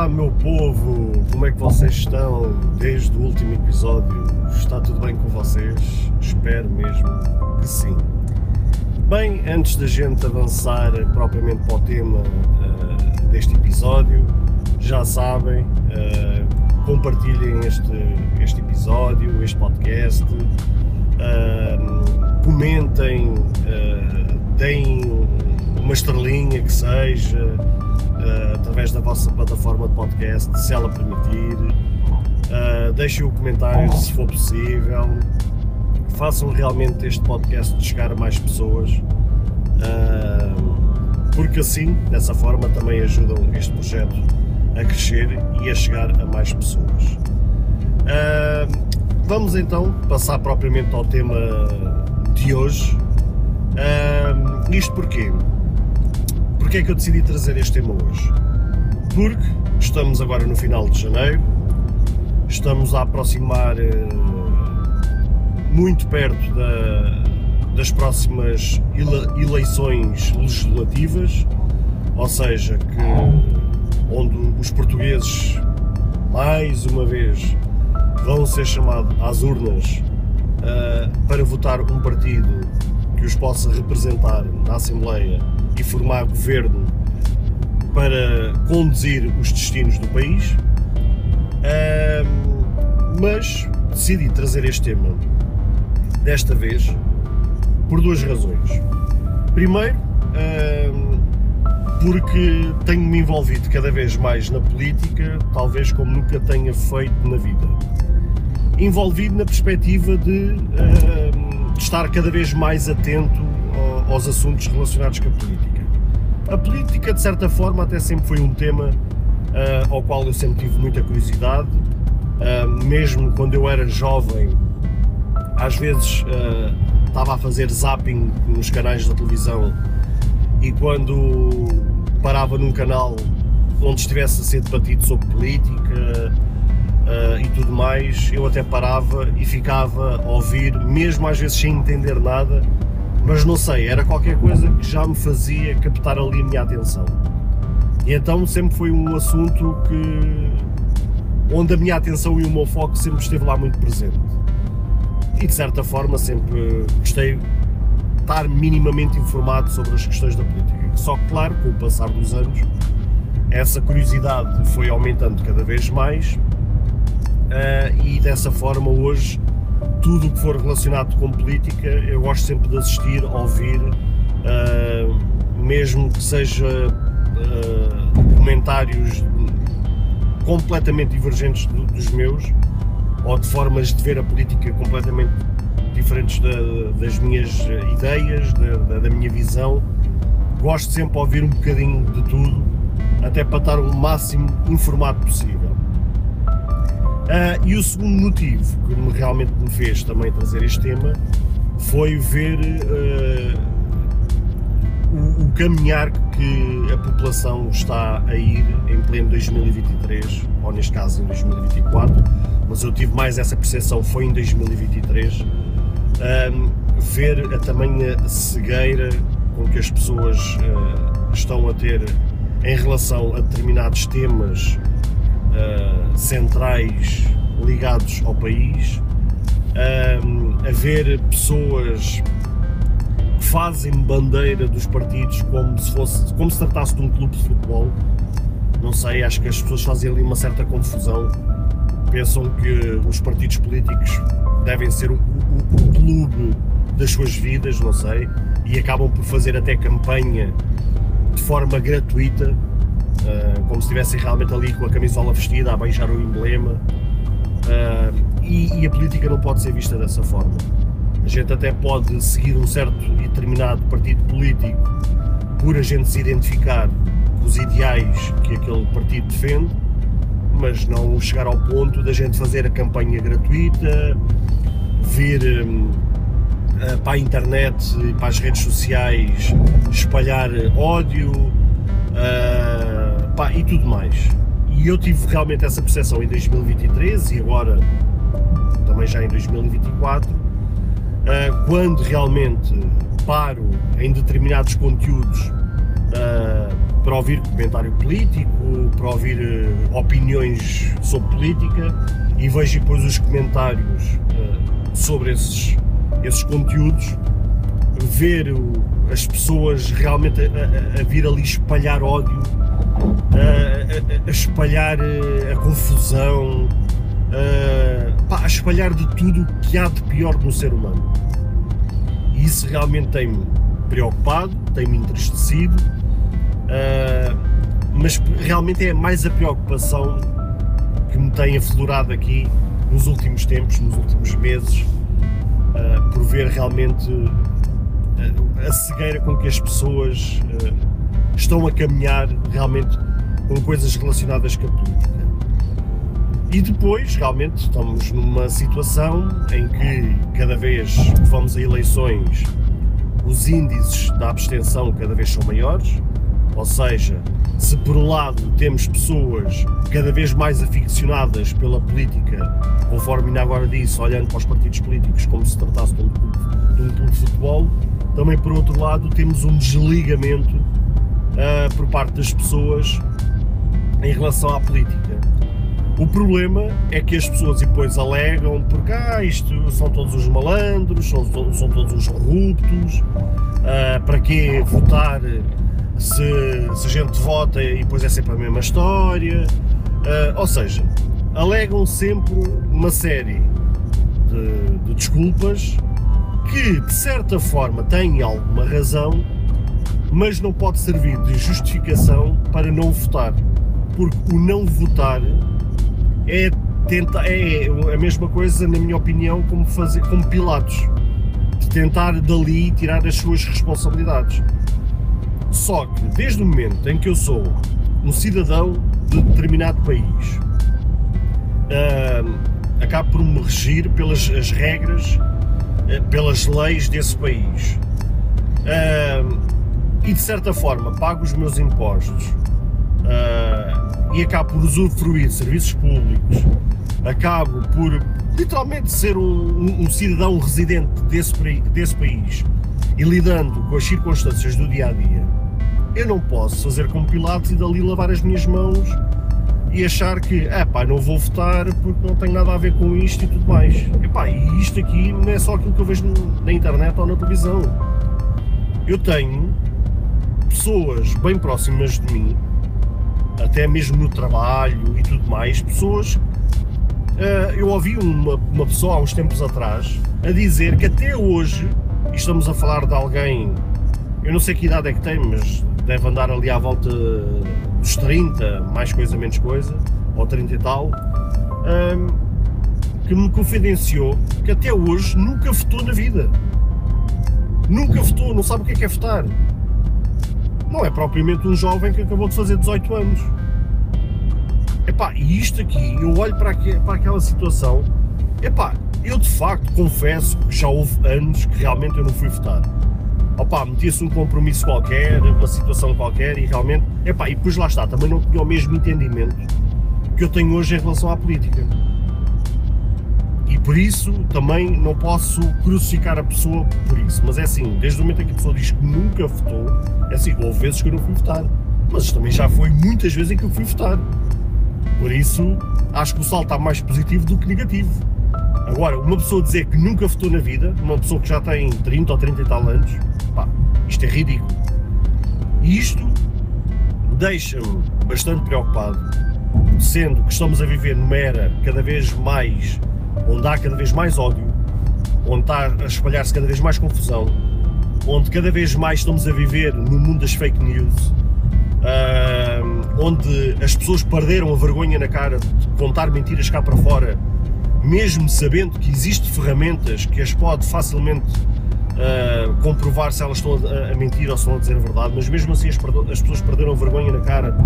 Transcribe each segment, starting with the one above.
Olá, meu povo! Como é que vocês estão desde o último episódio? Está tudo bem com vocês? Espero mesmo que sim. Bem, antes da gente avançar propriamente para o tema uh, deste episódio, já sabem, uh, compartilhem este, este episódio, este podcast, uh, comentem, deem uma estrelinha que seja uh, através da vossa plataforma de podcast, se ela permitir. Uh, deixem o comentário se for possível. Façam realmente este podcast chegar a mais pessoas. Uh, porque assim, dessa forma, também ajudam este projeto a crescer e a chegar a mais pessoas. Vamos então passar propriamente ao tema de hoje. Isto porquê? Porquê é que eu decidi trazer este tema hoje? Porque estamos agora no final de janeiro, estamos a aproximar eh, muito perto da, das próximas ele, eleições legislativas, ou seja, que onde os portugueses mais uma vez vão ser chamados às urnas uh, para votar um partido que os possa representar na Assembleia e formar governo para conduzir os destinos do país. mas decidi trazer este tema desta vez por duas razões. Primeiro, porque tenho-me envolvido cada vez mais na política, talvez como nunca tenha feito na vida. Envolvido na perspectiva de, de estar cada vez mais atento aos assuntos relacionados com a política. A política, de certa forma, até sempre foi um tema uh, ao qual eu sempre tive muita curiosidade, uh, mesmo quando eu era jovem, às vezes uh, estava a fazer zapping nos canais da televisão e quando parava num canal onde estivesse a ser debatido sobre política e tudo mais, eu até parava e ficava a ouvir, mesmo às vezes sem entender nada, mas não sei, era qualquer coisa que já me fazia captar ali a minha atenção. E então sempre foi um assunto que onde a minha atenção e o meu foco sempre esteve lá muito presente. E de certa forma sempre gostei de estar minimamente informado sobre as questões da política. Só que claro, com o passar dos anos, essa curiosidade foi aumentando cada vez mais uh, e dessa forma hoje tudo o que for relacionado com política, eu gosto sempre de assistir, ouvir, uh, mesmo que seja uh, comentários completamente divergentes do, dos meus, ou de formas de ver a política completamente diferentes da, das minhas ideias, da, da, minha visão. Gosto sempre de ouvir um bocadinho de tudo, até para estar o máximo informado possível. Uh, e o segundo motivo que me, realmente me fez também trazer este tema foi ver uh, o, o, caminhar que a população está a ir em pleno 2023, ou neste caso em 2024, mas eu tive mais essa percepção foi em 2023, ver a tamanha cegueira com que as pessoas uh, estão a ter em relação a determinados temas uh, centrais ligados ao país, um, a ver pessoas que fazem bandeira dos partidos como se fosse como se tratasse de um clube de futebol. Não sei, acho que as pessoas fazem ali uma certa confusão. Pensam que os partidos políticos devem ser o, o, o clube das suas vidas, não sei, e acabam por fazer até campanha de forma gratuita uh, como se estivessem realmente ali com a camisola vestida a beijar o emblema. Uh, e, e, a política não pode ser vista dessa forma. A gente até pode seguir um certo e determinado partido político por a gente se identificar com os ideais que aquele partido defende, mas não chegar ao ponto da gente fazer a campanha gratuita, vir um, para a internet e para as redes sociais espalhar ódio. Uh, pá, e tudo mais. E eu tive realmente essa percepção em 2023 e agora também já em 2024, uh, quando realmente paro em determinados conteúdos uh, para ouvir comentário político, para ouvir uh, opiniões sobre política e vejo depois os comentários sobre esses, esses conteúdos, ver as pessoas realmente a, a, a, vir ali espalhar ódio, a, a espalhar uh, a confusão, pá, a espalhar de tudo o que há de pior no ser humano. E isso realmente tem-me preocupado, tem-me entristecido, uh, mas realmente é mais a preocupação que me tem aflorado aqui nos últimos tempos, nos últimos meses, por ver realmente a, a cegueira com que as pessoas estão a caminhar realmente com coisas relacionadas com a política. E depois, realmente, estamos numa situação em que cada vez que vamos a eleições, os índices da abstenção cada vez são maiores, ou seja, se por um lado temos pessoas cada vez mais aficionadas pela política, conforme ainda agora disse, olhando para os partidos políticos como se tratasse de um, de um clube de futebol, também por outro lado temos um desligamento uh, por parte das pessoas em relação à política. O problema é que as pessoas depois alegam porque ah, isto são todos os malandros, são, são todos os corruptos, uh, para que votar se, se, a gente vota e depois é sempre a mesma história. Uh, ou seja, alegam sempre uma série de, de desculpas que de certa forma têm alguma razão, mas não pode servir de justificação para não votar. Porque o não votar é, tenta, é a mesma coisa, na minha opinião, como, fazer, como Pilatos, de tentar dali tirar as suas responsabilidades. Só que, desde o momento em que eu sou um cidadão de determinado país, uh, acabo por me regir pelas as regras, uh, pelas leis desse país. Uh, e de certa forma pago os meus impostos. Uh, e acabo por usufruir de serviços públicos, acabo por literalmente ser um, um cidadão residente desse, desse país e lidando com as circunstâncias do dia a dia, eu não posso fazer como Pilatos e dali lavar as minhas mãos e achar que, é pá, não vou votar porque não tem nada a ver com isto e tudo mais. Epá, e isto aqui não é só aquilo que eu vejo na internet ou na televisão. Eu tenho pessoas bem próximas de mim até mesmo no trabalho e tudo mais, pessoas. Uh, eu ouvi uma, uma pessoa há uns tempos atrás a dizer que até hoje, e estamos a falar de alguém, eu não sei que idade é que tem, mas deve andar ali à volta dos 30, mais coisa, menos coisa, ou 30 e tal, um, que me confidenciou que até hoje nunca votou na vida. Nunca votou, não sabe o que é que é votar não é propriamente um jovem que acabou de fazer 18 anos. Epá, e isto aqui, eu olho para, aqui, para aquela situação, epá, eu de facto confesso que já houve anos que realmente eu não fui votar. Opá, metia-se um compromisso qualquer, uma situação qualquer e realmente, epá, e depois lá está, também não tinha o mesmo entendimento que eu tenho hoje em relação à política. E por isso também não posso crucificar a pessoa por isso. Mas é assim, desde o momento em que a pessoa diz que nunca votou, é assim, houve vezes que eu não fui votar. Mas também já foi muitas vezes em que eu fui votar. Por isso, acho que o salto está mais positivo do que negativo. Agora, uma pessoa dizer que nunca votou na vida, uma pessoa que já tem 30 ou 30 e tal anos, pá, isto é ridículo. E isto deixa-me bastante preocupado, sendo que estamos a viver numa era cada vez mais onde há cada vez mais ódio, onde está a espalhar-se cada vez mais confusão, onde cada vez mais estamos a viver no mundo das fake news, uh, onde as pessoas perderam a vergonha na cara de contar mentiras cá para fora, mesmo sabendo que existem ferramentas que as pode facilmente uh, comprovar se elas estão a, a, mentir ou estão a dizer a verdade, mas mesmo assim as, as pessoas perderam a vergonha na cara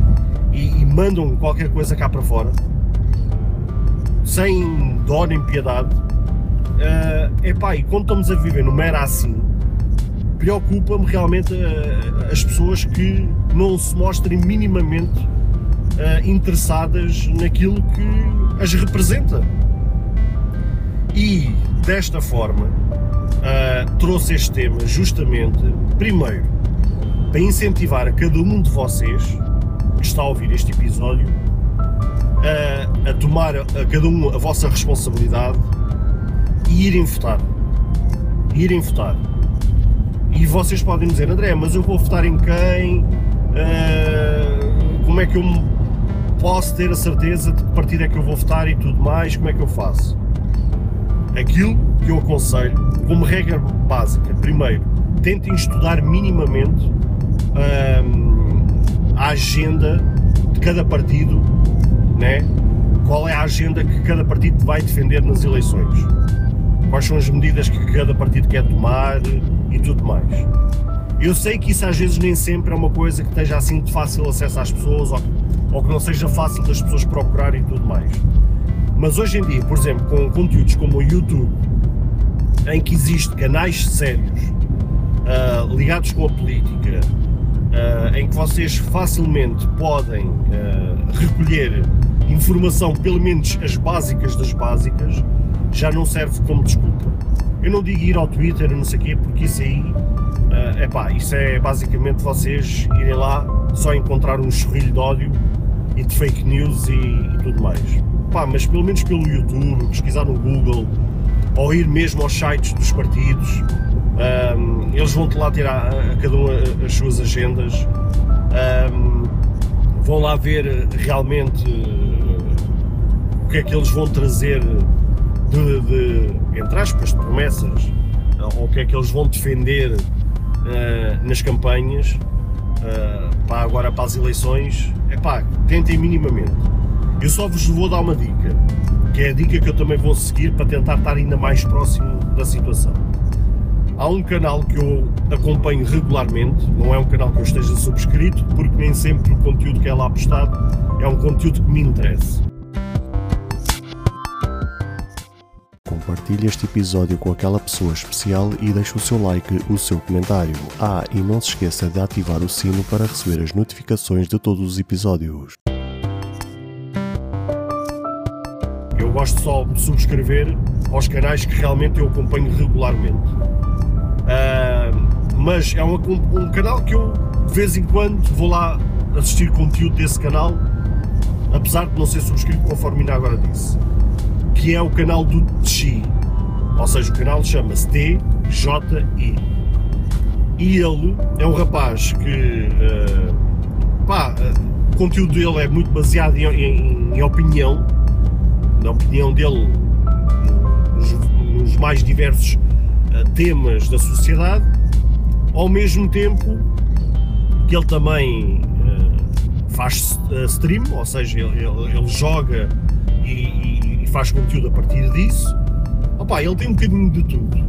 e, e mandam qualquer coisa cá para fora sem dó nem piedade. Uh, epá, e quando estamos a viver numa era assim, preocupa-me realmente uh, as pessoas que não se mostrem minimamente uh, interessadas naquilo que as representa. E desta forma uh, trouxe este tema justamente, primeiro, para incentivar a cada um de vocês que está a ouvir este episódio a, a tomar a, cada um a vossa responsabilidade e irem votar. Irem votar. E vocês podem dizer, André, mas eu vou votar em quem? Uh, como é que eu posso ter a certeza de que partido é que eu vou votar e tudo mais? Como é que eu faço? Aquilo que eu aconselho, como regra básica, primeiro, tentem estudar minimamente uh, a agenda de cada partido, né? qual é a agenda que cada partido vai defender nas eleições, quais são as medidas que cada partido quer tomar e tudo mais. Eu sei que isso às vezes nem sempre é uma coisa que esteja assim de fácil acesso às pessoas ou, ou que não seja fácil das pessoas procurarem e tudo mais. Mas hoje em dia, por exemplo, com conteúdos como o YouTube, em que existem canais sérios uh, ligados com a política, uh, em que vocês facilmente podem uh, recolher informação, pelo menos as básicas das básicas, já não serve como desculpa. Eu não digo ir ao Twitter, não sei o quê, porque isso aí, uh, epá, isso é basicamente vocês irem lá só encontrar um chorrilho de ódio e de fake news e, e tudo mais. Pá, mas pelo menos pelo YouTube, pesquisar no Google, ou ir mesmo aos sites dos partidos, um, eles vão-te lá tirar a, cada um as suas agendas, um, vão lá ver realmente uh, o que é que eles vão trazer de, de, entre aspas, de promessas, ou o que é que eles vão defender uh, nas campanhas, uh, pá, agora para as eleições, é pá, tentem minimamente. Eu só vos vou dar uma dica, que é a dica que eu também vou seguir para tentar estar ainda mais próximo da situação. Há um canal que eu acompanho regularmente, não é um canal que eu esteja subscrito, porque nem sempre o conteúdo que é lá postado é um conteúdo que me interessa. Compartilhe este episódio com aquela pessoa especial e deixe o seu like, o seu comentário. Ah, e não se esqueça de ativar o sino para receber as notificações de todos os episódios. Eu gosto só de subscrever aos canais que realmente eu acompanho regularmente. Uh, mas é um, um, canal que eu de vez em quando vou lá assistir conteúdo desse canal, apesar de não ser subscrito conforme ainda agora disse, que é o canal do TXI, ou seja, o canal chama-se TJI. E ele é um rapaz que, uh, pá, uh, o conteúdo dele é muito baseado em, em, em opinião, na opinião dele nos, nos mais diversos temas da sociedade, ao mesmo tempo que ele também uh, faz uh, stream, ou seja, ele, ele, ele joga e, e, faz conteúdo a partir disso. Opa, ele tem um bocadinho de tudo.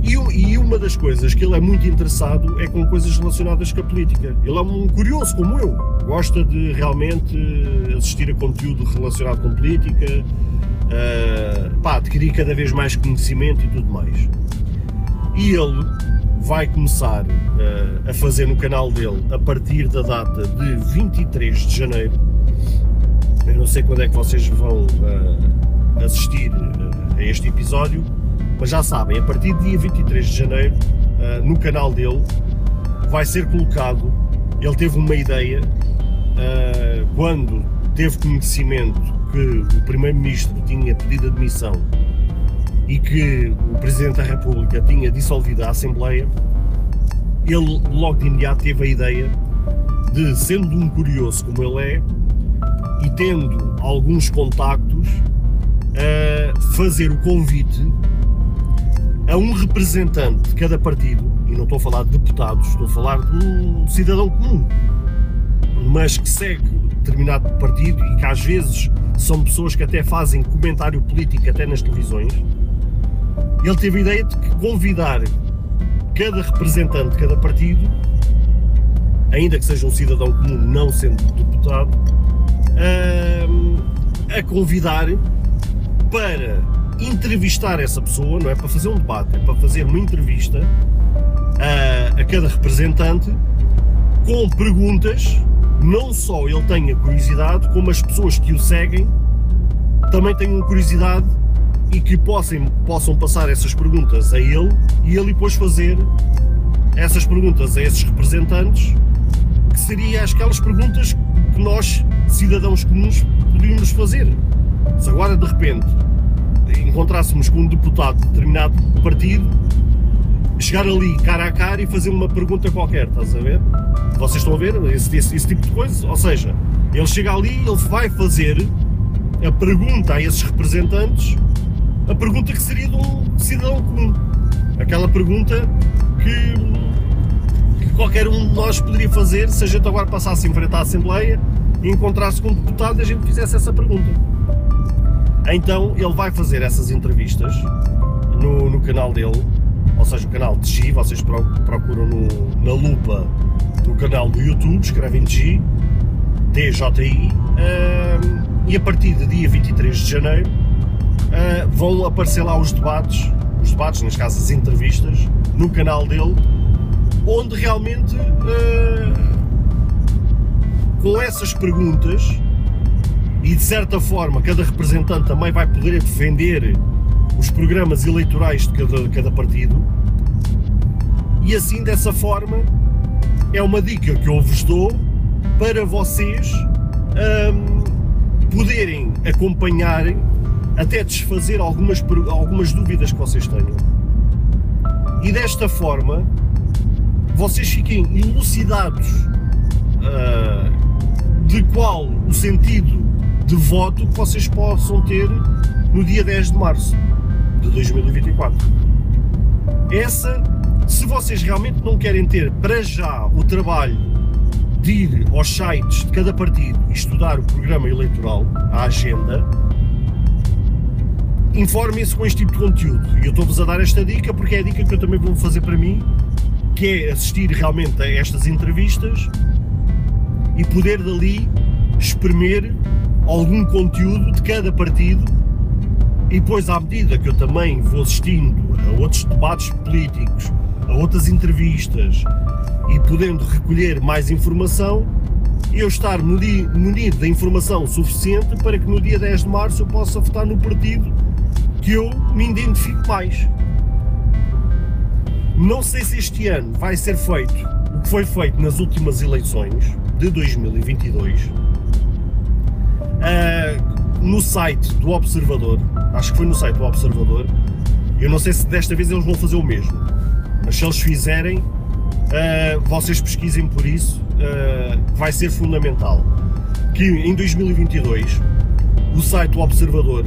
E, e, uma das coisas que ele é muito interessado é com coisas relacionadas com a política. Ele é um curioso como eu, gosta de realmente assistir a conteúdo relacionado com política, uh, pá, adquirir cada vez mais conhecimento e tudo mais e ele vai começar uh, a fazer no canal dele a partir da data de 23 de janeiro. Eu não sei quando é que vocês vão uh, assistir uh, a este episódio, mas já sabem, a partir do dia 23 de janeiro, no canal dele, vai ser colocado. Ele teve uma ideia quando teve conhecimento que o Primeiro-Ministro tinha pedido admissão e que o Presidente da República tinha dissolvido a Assembleia, ele logo de imediato teve a ideia de, sendo um curioso como ele é, e tendo alguns contactos, fazer o convite a um representante de cada partido, e não estou a falar de deputados, estou a falar de um cidadão comum, mas que segue determinado partido e que às vezes são pessoas que até fazem comentário político até nas televisões, ele teve a ideia de convidar cada representante de cada partido, ainda que seja um cidadão comum, não sendo deputado, a, convidar para entrevistar essa pessoa, não é? Para fazer um debate, é para fazer uma entrevista a, a cada representante com perguntas, não só ele tenha curiosidade, como as pessoas que o seguem também tenham curiosidade e que possam, possam passar essas perguntas a ele e ele depois fazer essas perguntas a esses representantes, que seriam aquelas perguntas que nós, cidadãos comuns, podíamos fazer. Se agora de repente encontrássemos com um deputado de determinado partido, chegar ali cara a cara e fazer uma pergunta qualquer, estás a ver? Vocês estão a ver esse, esse, esse tipo de coisa? Ou seja, ele chega ali ele vai fazer a pergunta a esses representantes, a pergunta que seria de um cidadão comum. Aquela pergunta que, que qualquer um de nós poderia fazer se a gente agora passasse em frente à Assembleia encontrasse com um deputado e a gente fizesse essa pergunta. Então ele vai fazer essas entrevistas no, no canal dele, ou seja, o canal de G, vocês procuram no, na lupa no canal do YouTube, escrevem G, DJI, uh, e a partir do dia 23 de janeiro uh, vão aparecer lá os debates, os debates, nas casas as entrevistas, no canal dele, onde realmente uh, com essas perguntas e de certa forma cada representante também vai poder defender os programas eleitorais de cada, cada partido. E assim dessa forma é uma dica que eu vos dou para vocês um, poderem acompanhar até desfazer algumas, algumas dúvidas que vocês tenham. E desta forma vocês fiquem elucidados uh, de qual o sentido de voto que vocês possam ter no dia 10 de março de 2024. Essa, se vocês realmente não querem ter para já o trabalho de ir aos sites de cada partido e estudar o programa eleitoral, a agenda, informem-se com este tipo de conteúdo. E eu estou-vos a dar esta dica porque é a dica que eu também vou fazer para mim, que é assistir realmente a estas entrevistas e poder dali espremer algum conteúdo de cada partido e depois, à medida que eu também vou assistindo a outros debates políticos, a outras entrevistas e podendo recolher mais informação, eu estar munido da informação suficiente para que no dia 10 de março eu possa votar no partido que eu me identifico mais. Não sei se este ano vai ser feito o que foi feito nas últimas eleições de 2022 uh, no site do Observador, acho que foi no site do Observador, eu não sei se desta vez eles vão fazer o mesmo, mas se eles fizerem, uh, vocês pesquisem por isso, uh, vai ser fundamental. Que em 2022 o site do Observador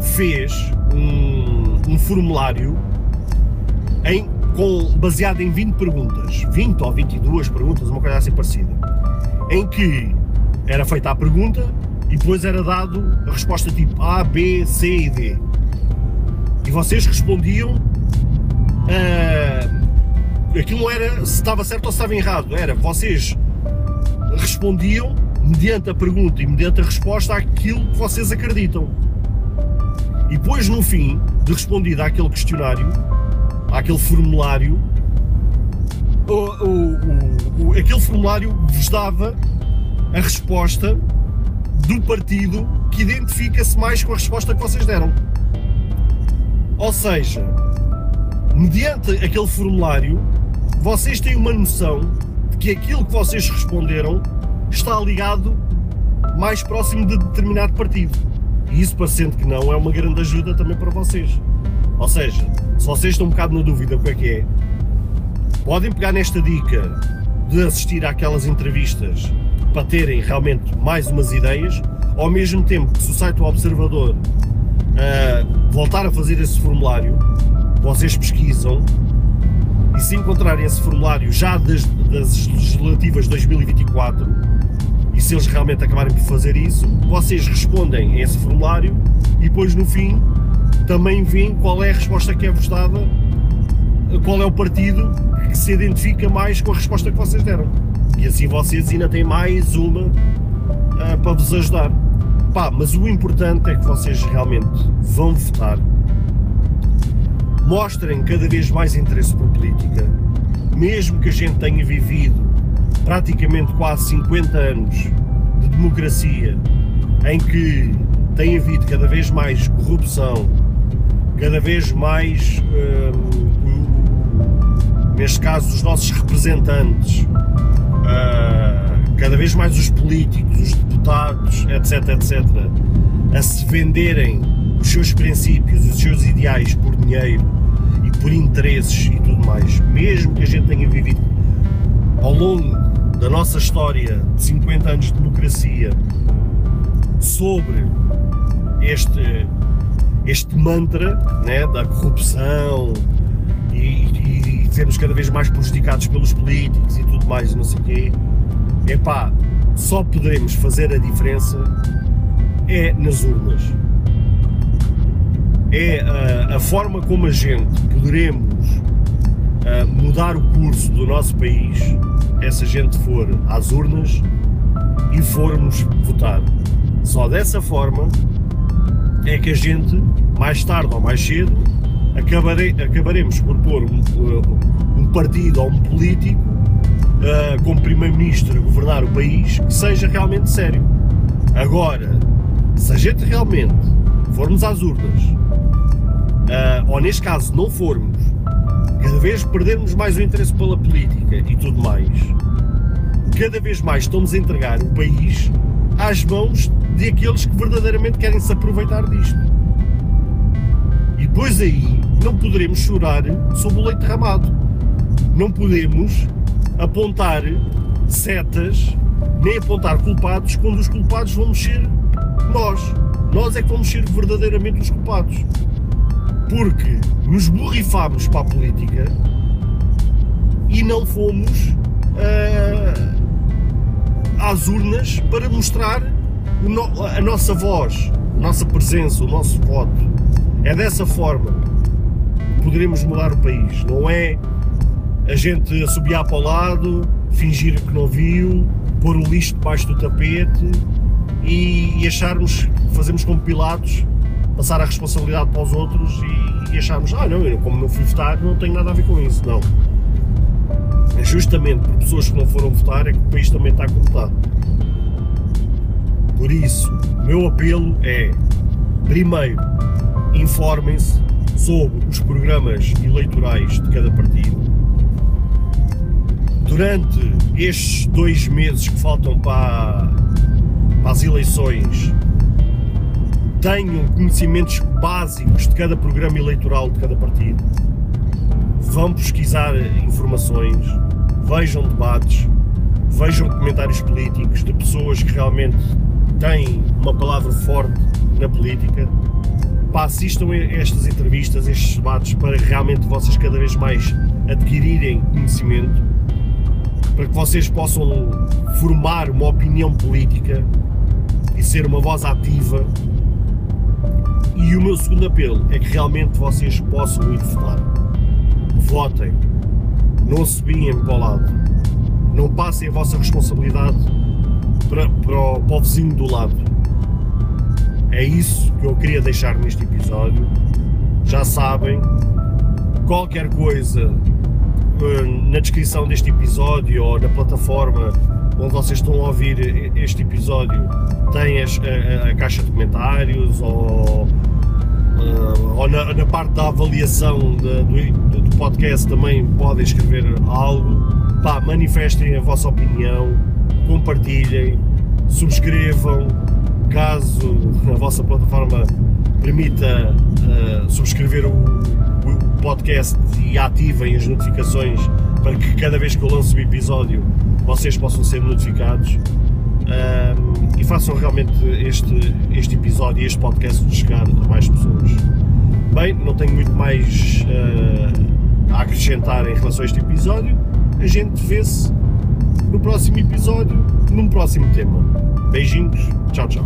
fez um, um formulário em, com, baseado em 20 perguntas, 20 ou 22 perguntas, uma coisa assim parecida, em que era feita a pergunta e depois era dado a resposta tipo A, B, C e D. E vocês respondiam. Uh, aquilo não era se estava certo ou se estava errado, era vocês respondiam mediante a pergunta e mediante a resposta àquilo que vocês acreditam. E depois, no fim de respondido àquele questionário, àquele formulário, o, o, o, aquele formulário vos dava a resposta do partido que identifica-se mais com a resposta que vocês deram. Ou seja, mediante aquele formulário, vocês têm uma noção de que aquilo que vocês responderam está ligado mais próximo de determinado partido. E isso, parecendo que não, é uma grande ajuda também para vocês. Ou seja, se vocês estão um bocado na dúvida o que é que é, podem pegar nesta dica de assistir àquelas entrevistas para terem realmente mais umas ideias, ao mesmo tempo que se o site do Observador uh, voltar a fazer esse formulário, vocês pesquisam e se encontrarem esse formulário já das, das legislativas 2024 e se eles realmente acabarem por fazer isso, vocês respondem a esse formulário e depois no fim também veem qual é a resposta que é vos dada, qual é o partido que se identifica mais com a resposta que vocês deram. E assim vocês ainda têm mais uma uh, para vos ajudar. Pá, mas o importante é que vocês realmente vão votar, mostrem cada vez mais interesse por política, mesmo que a gente tenha vivido praticamente quase 50 anos de democracia em que tem havido cada vez mais corrupção, cada vez mais. Uh, neste caso os nossos representantes, uh, cada vez mais os políticos, os deputados, etc, etc, a se venderem os seus princípios, os seus ideais por dinheiro e por interesses e tudo mais, mesmo que a gente tenha vivido ao longo da nossa história de 50 anos de democracia sobre este, este mantra né, da corrupção e, e sermos cada vez mais prejudicados pelos políticos e tudo mais, não sei o quê, epá, só poderemos fazer a diferença é nas urnas. É a, a forma como a gente poderemos uh, mudar o curso do nosso país é se a gente for às urnas e formos votar. Só dessa forma é que a gente, mais tarde ou mais cedo, acabare, acabaremos por pôr um, um partido ou um político uh, como primeiro-ministro a governar o país que seja realmente sério. Agora, se a gente realmente formos às urnas, uh, ou neste caso não formos, cada vez perdermos mais o interesse pela política e tudo mais, cada vez mais estamos a entregar o país às mãos de aqueles que verdadeiramente querem se aproveitar disto. E depois aí não poderemos chorar sobre o leite derramado. Não podemos apontar setas nem apontar culpados quando os culpados vamos ser nós. Nós é que vamos ser verdadeiramente os culpados. Porque nos borrifámos para a política e não fomos uh, às urnas para mostrar a nossa voz, a nossa presença, o nosso voto. É dessa forma poderemos mudar o país. Não é a gente assobiar para o lado, fingir que não viu, pôr o lixo debaixo do tapete e, e acharmos que fazemos como Pilatos, passar a responsabilidade para os outros e, e acharmos, ah não, eu como não fui votar não tenho nada a ver com isso. Não. É justamente por pessoas que não foram votar é que o país também está como está. Por isso, o meu apelo é, primeiro, informem-se sobre os programas eleitorais de cada partido. Durante estes dois meses que faltam para, para as eleições, tenham conhecimentos básicos de cada programa eleitoral de cada partido. Vão pesquisar informações, vejam debates, vejam comentários políticos de pessoas que realmente têm uma palavra forte na política. Pá, assistam a estas entrevistas, estes debates, para realmente vocês cada vez mais adquirirem conhecimento, para que vocês possam formar uma opinião política e ser uma voz ativa. E o meu segundo apelo é que realmente vocês possam ir votar. Votem não se para o lado, não passem a vossa responsabilidade para, para, o, para o vizinho do lado. É isso que eu queria deixar neste episódio. Já sabem, qualquer coisa eh, na descrição deste episódio ou na plataforma onde vocês estão a ouvir este episódio tem a, a, a caixa de comentários ou uh, ou na, na, parte da avaliação de, do, do, podcast também podem escrever algo. Pá, manifestem a vossa opinião, compartilhem, subscrevam, caso a vossa plataforma permita uh, subscrever o, o, podcast e ativem as notificações para que cada vez que eu lanço um episódio vocês possam ser notificados um, e façam realmente este, este episódio e este podcast chegar a mais pessoas. Bem, não tenho muito mais uh, a acrescentar em relação a este episódio. A gente vê-se no próximo episódio, num próximo tema. Beijinhos, tchau, tchau.